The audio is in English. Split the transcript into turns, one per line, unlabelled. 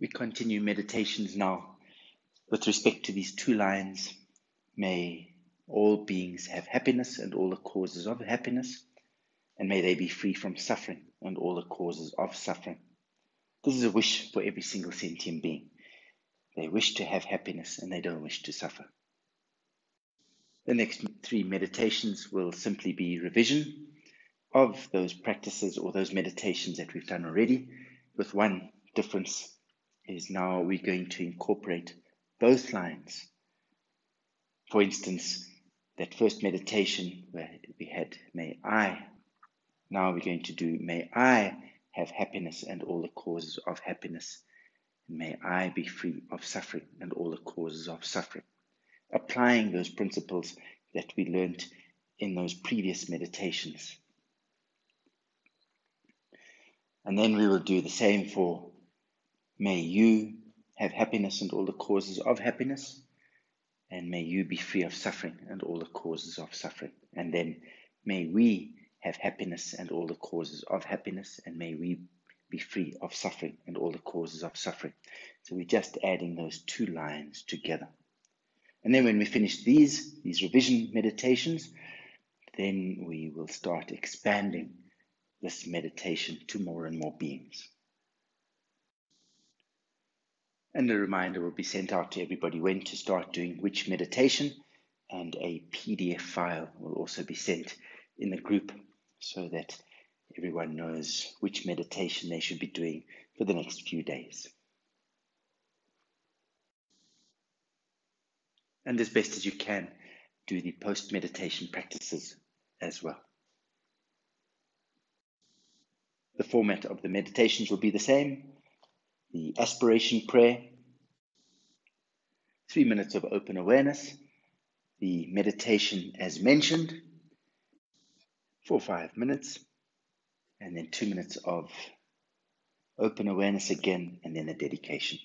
We continue meditations now with respect to these two lines. May all beings have happiness and all the causes of happiness, and may they be free from suffering and all the causes of suffering. This is a wish for every single sentient being. They wish to have happiness and they don't wish to suffer. The next three meditations will simply be revision of those practices or those meditations that we've done already, with one difference is now we're going to incorporate both lines. For instance, that first meditation where we had, may I, now we're going to do, may I have happiness and all the causes of happiness. May I be free of suffering and all the causes of suffering. Applying those principles that we learned in those previous meditations. And then we will do the same for May you have happiness and all the causes of happiness, and may you be free of suffering and all the causes of suffering. And then may we have happiness and all the causes of happiness, and may we be free of suffering and all the causes of suffering. So we're just adding those two lines together. And then when we finish these, these revision meditations, then we will start expanding this meditation to more and more beings. And a reminder will be sent out to everybody when to start doing which meditation, and a PDF file will also be sent in the group so that everyone knows which meditation they should be doing for the next few days. And as best as you can, do the post meditation practices as well. The format of the meditations will be the same the aspiration prayer, three minutes of open awareness, the meditation as mentioned. For five minutes, and then two minutes of open awareness again, and then a dedication.